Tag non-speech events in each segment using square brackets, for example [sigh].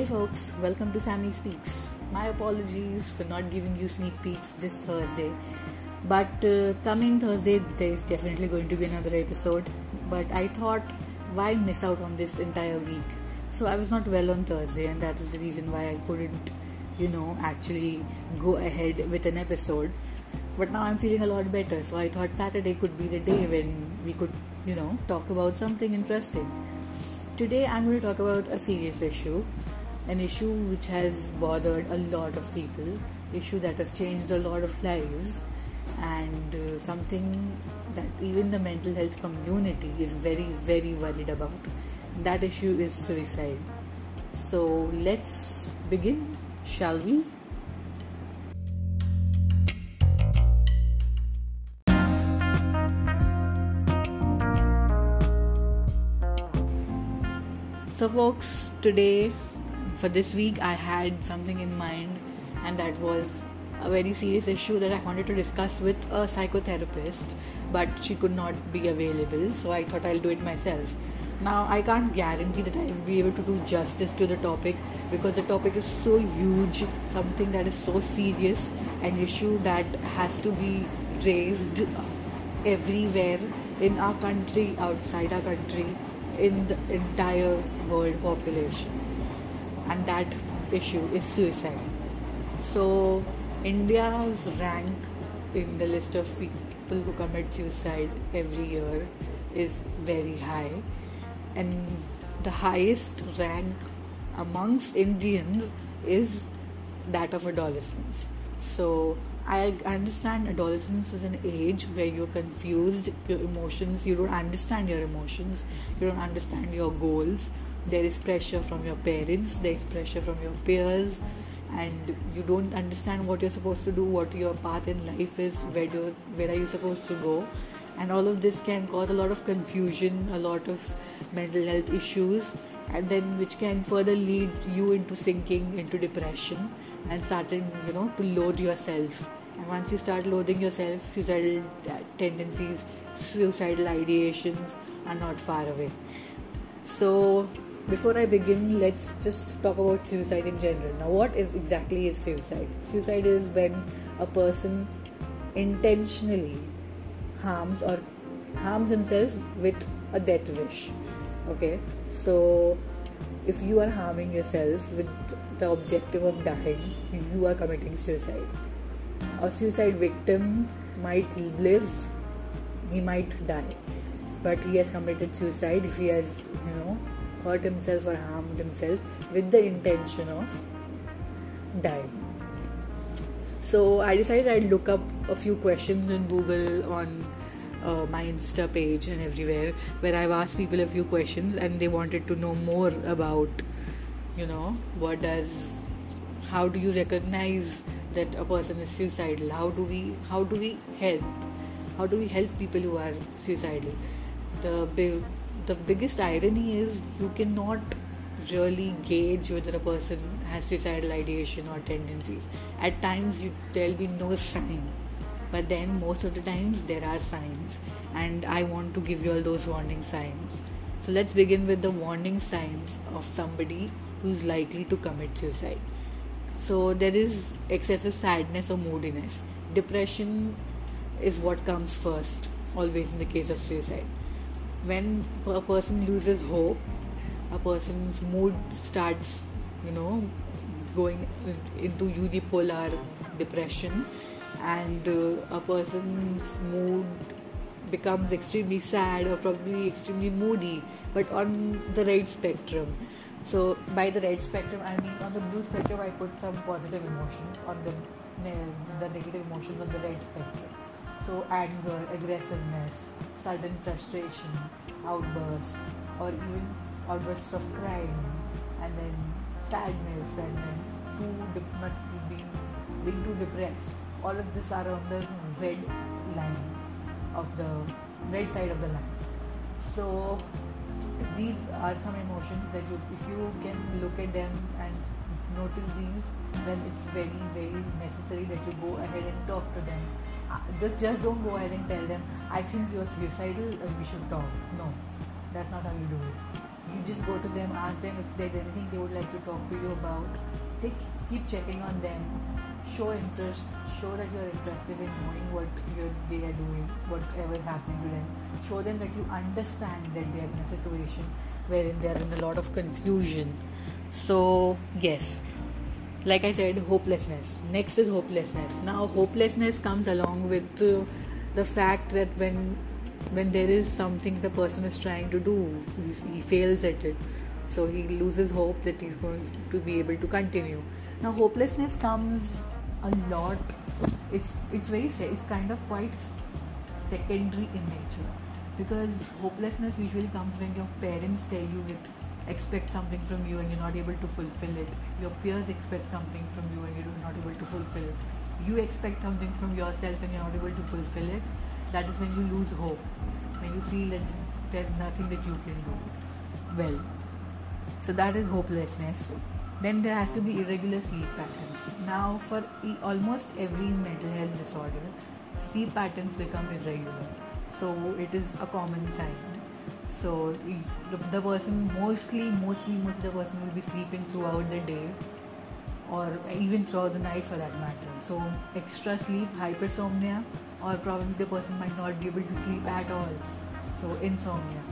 Hey folks, welcome to Sammy Speaks. My apologies for not giving you sneak peeks this Thursday. But uh, coming Thursday, there's definitely going to be another episode. But I thought, why miss out on this entire week? So I was not well on Thursday, and that is the reason why I couldn't, you know, actually go ahead with an episode. But now I'm feeling a lot better, so I thought Saturday could be the day when we could, you know, talk about something interesting. Today I'm going to talk about a serious issue, an issue which has bothered a lot of people, issue that has changed a lot of lives, and uh, something that even the mental health community is very very worried about. That issue is suicide. So let's begin, shall we? So, folks, today for this week I had something in mind, and that was a very serious issue that I wanted to discuss with a psychotherapist, but she could not be available, so I thought I'll do it myself. Now, I can't guarantee that I will be able to do justice to the topic because the topic is so huge, something that is so serious, an issue that has to be raised everywhere in our country, outside our country, in the entire world population and that issue is suicide. So india's rank in the list of people who commit suicide every year is very high. And the highest rank amongst indians is that of adolescents. So I understand adolescence is an age where you're confused, your emotions, you don't understand your emotions, you don't understand your goals. There is pressure from your parents, there is pressure from your peers, and you don't understand what you're supposed to do, what your path in life is, where do, where are you supposed to go, and all of this can cause a lot of confusion, a lot of mental health issues, and then which can further lead you into sinking into depression and starting you know to load yourself. And once you start loading yourself suicidal uh, tendencies suicidal ideations are not far away. So before i begin let's just talk about suicide in general. Now what is exactly is suicide? Suicide is when a person intentionally harms or harms himself with a death wish okay? So if you are harming yourself with the objective of dying, you are committing suicide. A suicide victim might live, he might die, but he has committed suicide if he has, you know, hurt himself or harmed himself with the intention of dying. So I decided I'd look up a few questions in Google on uh, my Insta page and everywhere where I've asked people a few questions and they wanted to know more about you know what does how do you recognize that a person is suicidal? How do we how do we help? How do we help people who are suicidal? The big the biggest irony is you cannot really gauge whether a person has suicidal ideation or tendencies. At times you, there'll be no [laughs] sign but then most of the times there are signs and i want to give you all those warning signs. So let's begin with the warning signs of somebody who's likely to commit suicide. So there is excessive sadness or moodiness. Depression is what comes first always in the case of suicide when a person loses hope a person's mood starts you know going into unipolar depression and uh, a person's mood becomes extremely sad or probably extremely moody, but on the right spectrum. So, by the right spectrum, I mean on the blue spectrum, I put some positive emotions, on the, the negative emotions on the right spectrum. So, anger, aggressiveness, sudden frustration, outbursts, or even outbursts of crying, and then sadness, and then too being, being too depressed. All of this are on the red line of the red side of the line. So these are some emotions that you if you can look at them and notice these then it's very very necessary that you go ahead and talk to them just just don't go ahead and tell them i think you're suicidal and we should talk. No that's not how you do it. You just go to them ask them if there's anything they would like to talk to you about. Take, keep checking on them. Show interest show that you're interested in knowing what they are doing whatever is happening to them. Show them that you understand that they're in a situation wherein they're in a lot of confusion. So yes like i said hopelessness. Next is hopelessness. Now hopelessness comes along with uh, the fact that when when there is something the person is trying to do he, he fails at it. So he loses hope that he's going to be able to continue. Now hopelessness comes a lot. It's it's very it's kind of quite secondary in nature. Because hopelessness usually comes when your parents tell you it expect something from you and you're not able to fulfill it. Your peers expect something from you and you're not able to fulfill it. You expect something from yourself and you're not able to fulfill it. That is when you lose hope. When you feel that there's nothing that you can do. Well so that is hopelessness. Then there has to be irregular sleep patterns. Now for e- almost every mental health disorder sleep patterns become irregular. So it is a common sign so the, the person mostly mostly most of the person will be sleeping throughout the day or even throughout the night for that matter. So extra sleep hypersomnia or probably the person might not be able to sleep at all. So insomnia.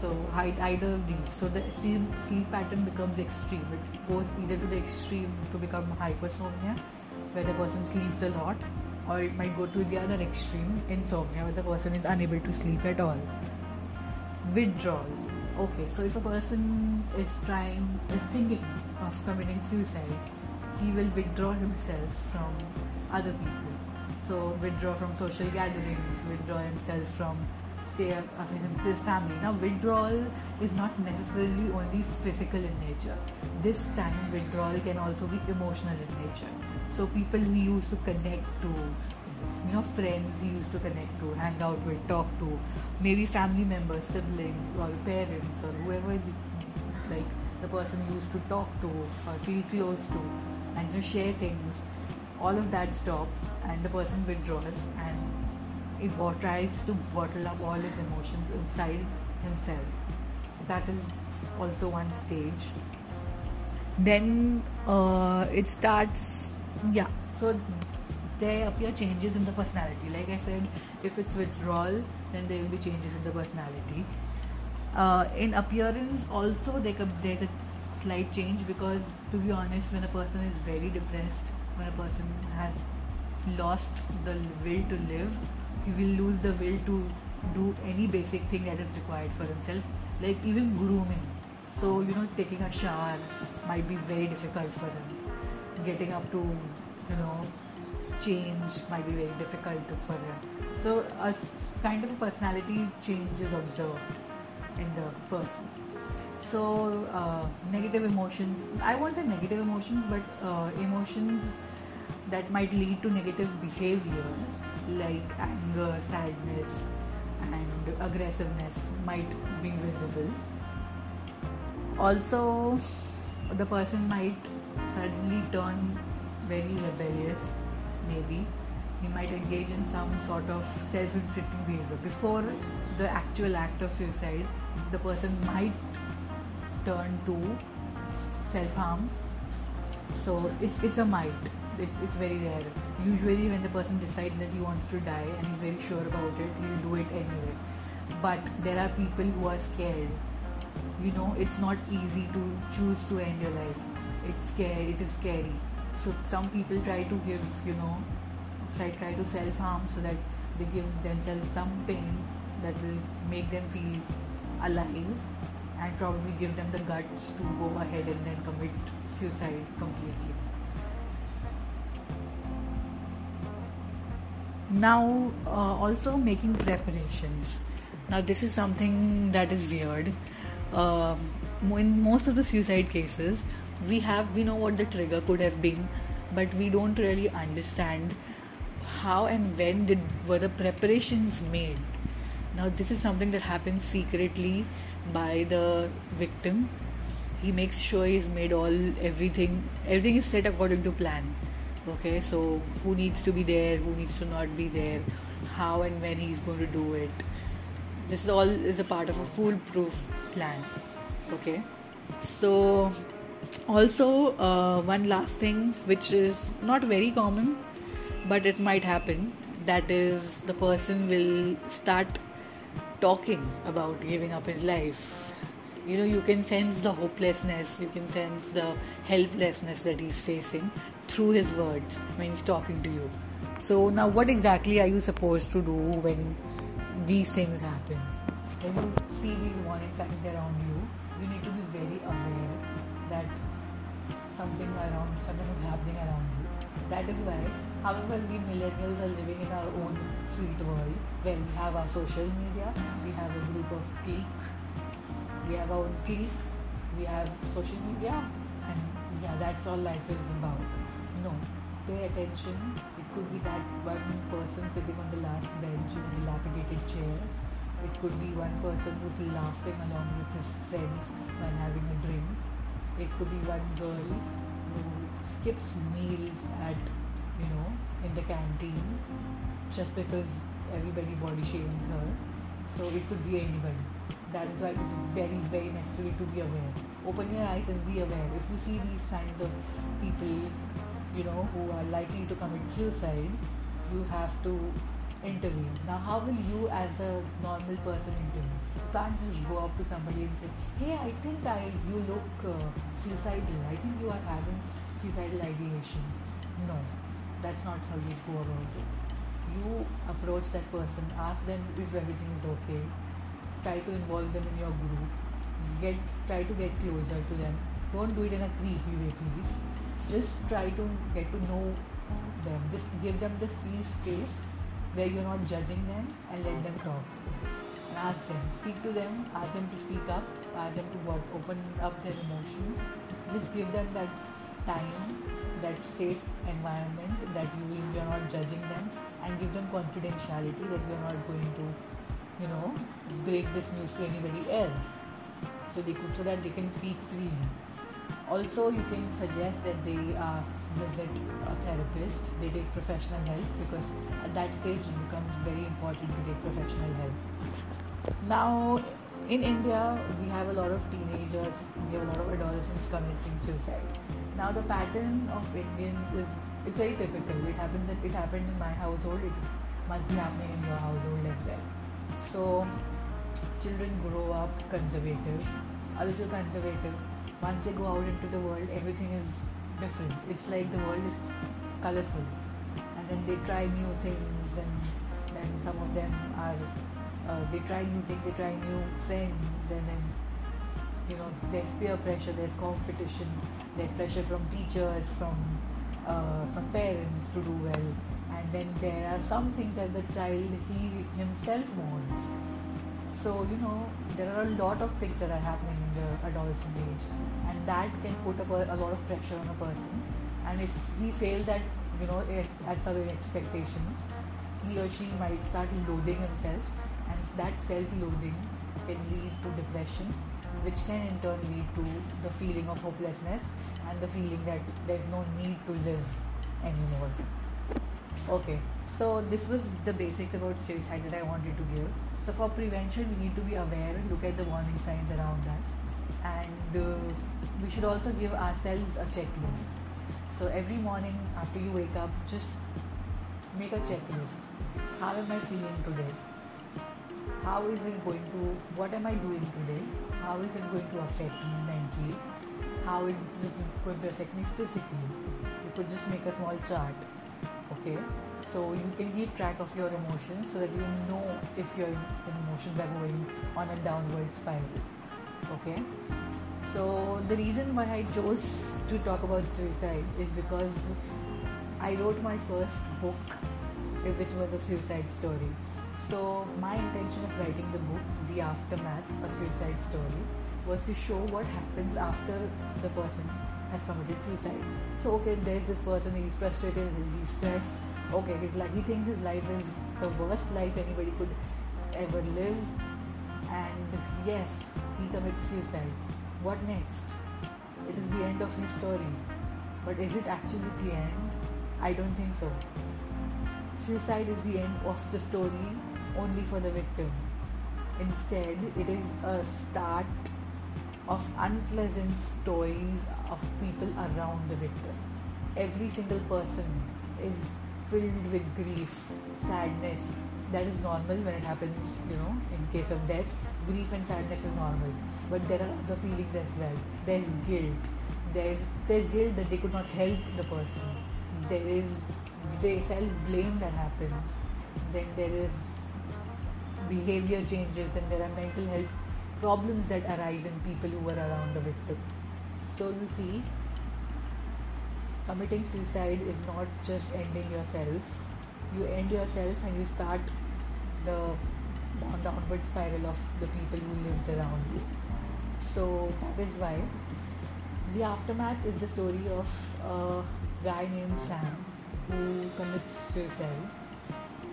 So either of these. So the sleep pattern becomes extreme. It goes either to the extreme to become hypersomnia where the person sleeps a lot or it might go to the other extreme insomnia where the person is unable to sleep at all withdrawal okay so if a person is trying is thinking of committing suicide he will withdraw himself from other people. So withdraw from social gatherings withdraw himself from stay with his family. Now withdrawal is not necessarily only physical in nature. This time withdrawal can also be emotional in nature. So people we used to connect to you know friends he used to connect to hang out with talk to maybe family members siblings or parents or whoever this, like the person used to talk to or feel close to and to share things all of that stops and the person withdraws and it tries to bottle up all his emotions inside himself. That is also one stage. Then uh, it starts yeah. So there appear changes in the personality. Like I said, if it's withdrawal, then there will be changes in the personality. Uh, in appearance, also there there's a slight change because, to be honest, when a person is very depressed, when a person has lost the will to live, he will lose the will to do any basic thing that is required for himself, like even grooming. So, you know, taking a shower might be very difficult for him. Getting up to, you know, change might be very difficult for them. So, a kind of personality change is observed in the person. So, uh, negative emotions, I won't say negative emotions, but uh, emotions that might lead to negative behavior like anger, sadness, and aggressiveness might be visible. Also, the person might suddenly turn very rebellious maybe. He might engage in some sort of self-inflicting behavior. Before the actual act of suicide the person might turn to self-harm. So it's it's a might. It's, it's very rare. Usually when the person decides that he wants to die and he's very sure about it he'll do it anyway. But there are people who are scared. You know it's not easy to choose to end your life. It's scary. It is scary so some people try to give you know try, to self harm so that they give themselves some pain that will make them feel alive and probably give them the guts to go ahead and then commit suicide completely. Now uh, also making preparations. Now this is something that is weird. Uh, in most of the suicide cases we have we know what the trigger could have been but we don't really understand how and when did were the preparations made. Now this is something that happens secretly by the victim. He makes sure he's made all everything everything is set according to plan. Okay so who needs to be there who needs to not be there how and when he's going to do it. This is all is a part of a foolproof plan. Okay, so also uh, one last thing which is not very common but it might happen that is the person will start talking about giving up his life. You know you can sense the hopelessness you can sense the helplessness that he's facing through his words when he's talking to you. So now what exactly are you supposed to do when these things happen? When you see these warning signs around you something around something is happening around you. That is why however we millennials are living in our own sweet world where we have our social media we have a group of clique we have our own clique we have social media and yeah that's all life is about. No pay attention. It could be that one person sitting on the last bench in a dilapidated chair. It could be one person who's laughing along with his friends while having a drink. It could be one girl skips meals at you know in the canteen just because everybody body shames her. So it could be anybody. That is why it is very very necessary to be aware. Open your eyes and be aware. If you see these signs of people you know who are likely to commit suicide you have to intervene. Now how will you as a normal person intervene? You can't just go up to somebody and say hey i think i you look uh, suicidal. I think you are having suicidal ideation. No that's not how you go about it. You approach that person ask them if everything is okay try to involve them in your group get try to get closer to them. Don't do it in a creepy way please. Just try to get to know them. Just give them the free space where you're not judging them and let them talk. And ask them speak to them ask them to speak up ask them to what, open up their emotions. Just give them that time that safe environment that you you're not judging them and give them confidentiality that you're not going to you know break this news to anybody else. So they could so that they can speak freely. Also you can suggest that they uh, visit a therapist. They take professional help because at that stage it becomes very important to take professional help. Now in india we have a lot of teenagers we have a lot of adolescents committing suicide. Now the pattern of indians is it's very typical. It happens it happened in my household. It must be happening in your household as well. So children grow up conservative, a little conservative. Once they go out into the world, everything is different. It's like the world is colorful, and then they try new things, and then some of them are uh, they try new things, they try new friends, and then you know there's peer pressure, there's competition, there's pressure from teachers, from uh, from parents to do well. And then there are some things that the child he himself wants. So you know there are a lot of things that are happening in the adolescent age. And that can put up a, a lot of pressure on a person. And if he fails at you know at some expectations he or she might start loathing himself that self-loathing can lead to depression which can in turn lead to the feeling of hopelessness and the feeling that there's no need to live anymore Okay, so this was the basics about suicide that I wanted to give. So for prevention, we need to be aware, and look at the warning signs around us, and uh, we should also give ourselves a checklist. So every morning after you wake up, just make a checklist. How am I feeling today? How is it going to? What am I doing today? How is it going to affect me mentally? How is it going to affect me physically? You could just make a small chart okay so you can keep track of your emotions so that you know if your emotions are going on a downward spiral okay so the reason why i chose to talk about suicide is because i wrote my first book which was a suicide story so my intention of writing the book the aftermath a suicide story was to show what happens after the person has committed suicide. So okay, there's this person, he's frustrated, he's stressed. Okay, his life, he thinks his life is the worst life anybody could ever live. And yes, he commits suicide. What next? It is the end of his story. But is it actually the end? I don't think so. Suicide is the end of the story only for the victim. Instead, it is a start of unpleasant stories of people around the victim. Every single person is filled with grief, sadness. That is normal when it happens, you know, in case of death. Grief and sadness is normal. But there are other feelings as well. There's guilt. There's there's guilt that they could not help the person. There is the self blame that happens. Then there is behavior changes and there are mental health problems that arise in people who were around the victim. So you see, committing suicide is not just ending yourself. You end yourself and you start the down downward spiral of the people who lived around you. So that is why the aftermath is the story of a guy named Sam who commits suicide.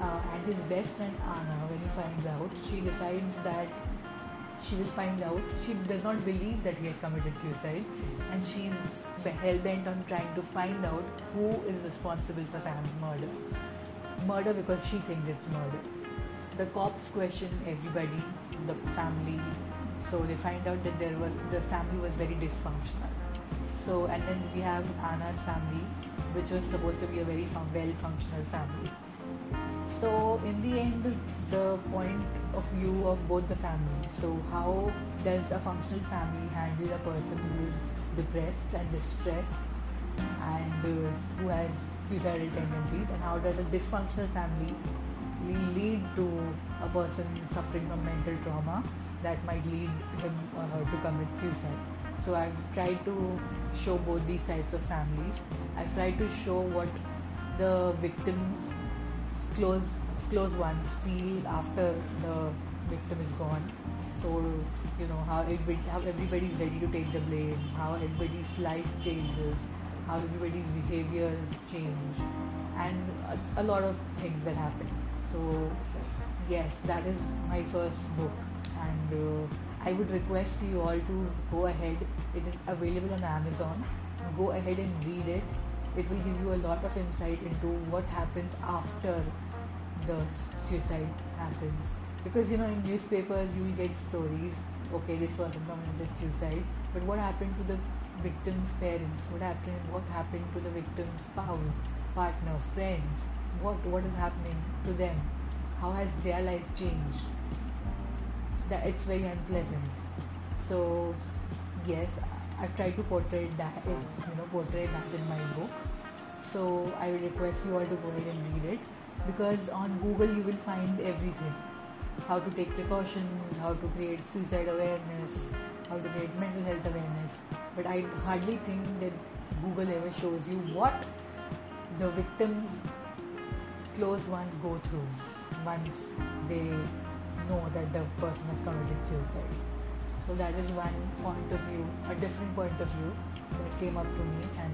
Uh, and his best friend Anna, when he finds out, she decides that she will find out. She does not believe that he has committed suicide, and she's hell bent on trying to find out who is responsible for Sam's murder. Murder because she thinks it's murder. The cops question everybody, the family. So they find out that there were the family was very dysfunctional. So and then we have Anna's family, which was supposed to be a very well-functional family. So in the end, the point of view of both the families. So how does a functional family handle a person who is depressed and distressed and uh, who has suicidal tendencies? And how does a dysfunctional family lead to a person suffering from mental trauma that might lead him or her to commit suicide? So i've tried to show both these types of families. I've tried to show what the victims close close ones feel after the victim is gone. So you know how everybody, how everybody's ready to take the blame how everybody's life changes how everybody's behaviors change and a, a lot of things that happen. So yes that is my first book. And uh, i would request you all to go ahead. It is available on amazon. Go ahead and read it. It will give you a lot of insight into what happens after the suicide happens. Because you know in newspapers you will get stories okay this person committed suicide but what happened to the victim's parents? What happened what happened to the victim's spouse partner friends? What what is happening to them? How has their life changed? That it's very unpleasant. So yes i've tried to portray that you know portray that in my book. So i would request you all to go ahead and read it because on google you will find everything how to take precautions, how to create suicide awareness, how to create mental health awareness. But I hardly think that Google ever shows you what the victims, close ones go through once they know that the person has committed suicide. So that is one point of view, a different point of view that came up to me, and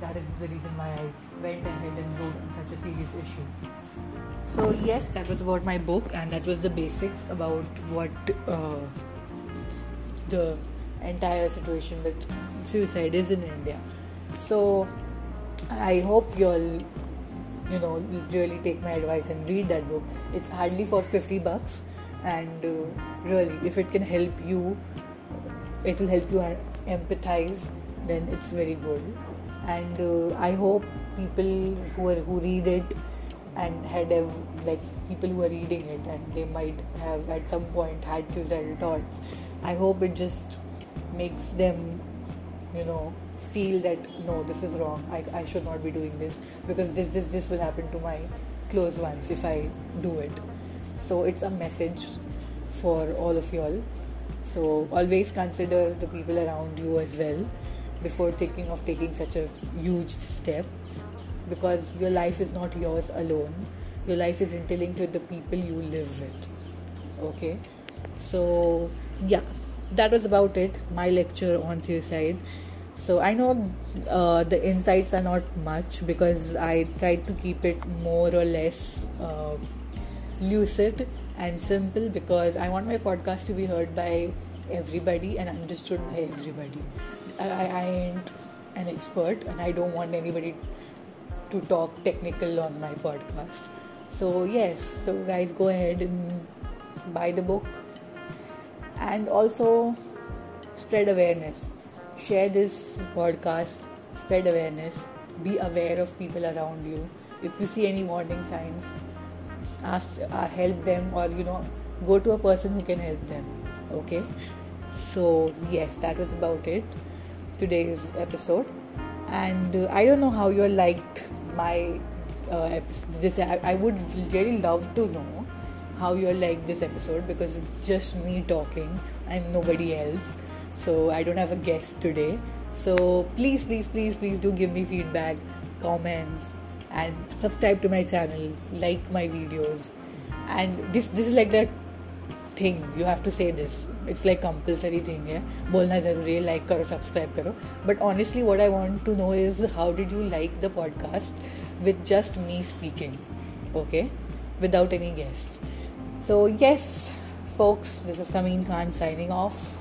that is the reason why I went ahead and wrote on such a serious issue. So yes, that was about my book, and that was the basics about what uh, the entire situation with suicide is in India. So I hope you'll, you know, really take my advice and read that book. It's hardly for fifty bucks, and uh, really, if it can help you, it will help you empathize. Then it's very good, and uh, I hope people who are, who read it and had like people who are reading it and they might have at some point had suicidal thoughts. I hope it just makes them you know feel that no this is wrong. I, I should not be doing this because this this this will happen to my close ones if i do it. So it's a message for all of y'all. So always consider the people around you as well before thinking of taking such a huge step because your life is not yours alone. Your life is interlinked with the people you live with. Okay? So yeah. That was about it. My lecture on suicide. So i know uh, the insights are not much because i tried to keep it more or less uh, lucid and simple because i want my podcast to be heard by everybody and understood by everybody. I, I ain't an expert and i don't want anybody to talk technical on my podcast. So, yes, so guys, go ahead and buy the book. And also, spread awareness. Share this podcast spread awareness. Be aware of people around you. If you see any warning signs ask uh, help them or you know go to a person who can help them okay? So yes that was about it today's episode. And uh, i don't know how you liked my uh, this I I would really love to know how you like this episode because it's just me talking and nobody else. So i don't have a guest today. So please please please please do give me feedback comments and subscribe to my channel like my videos. And this this is like that thing. You have to say this. It's like compulsory thing yeah? bolna zaruri like karo subscribe karo but honestly what i want to know is how did you like the podcast with just me speaking? Okay? Without any guest. So yes folks this is Sameen Khan signing off.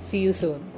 See you soon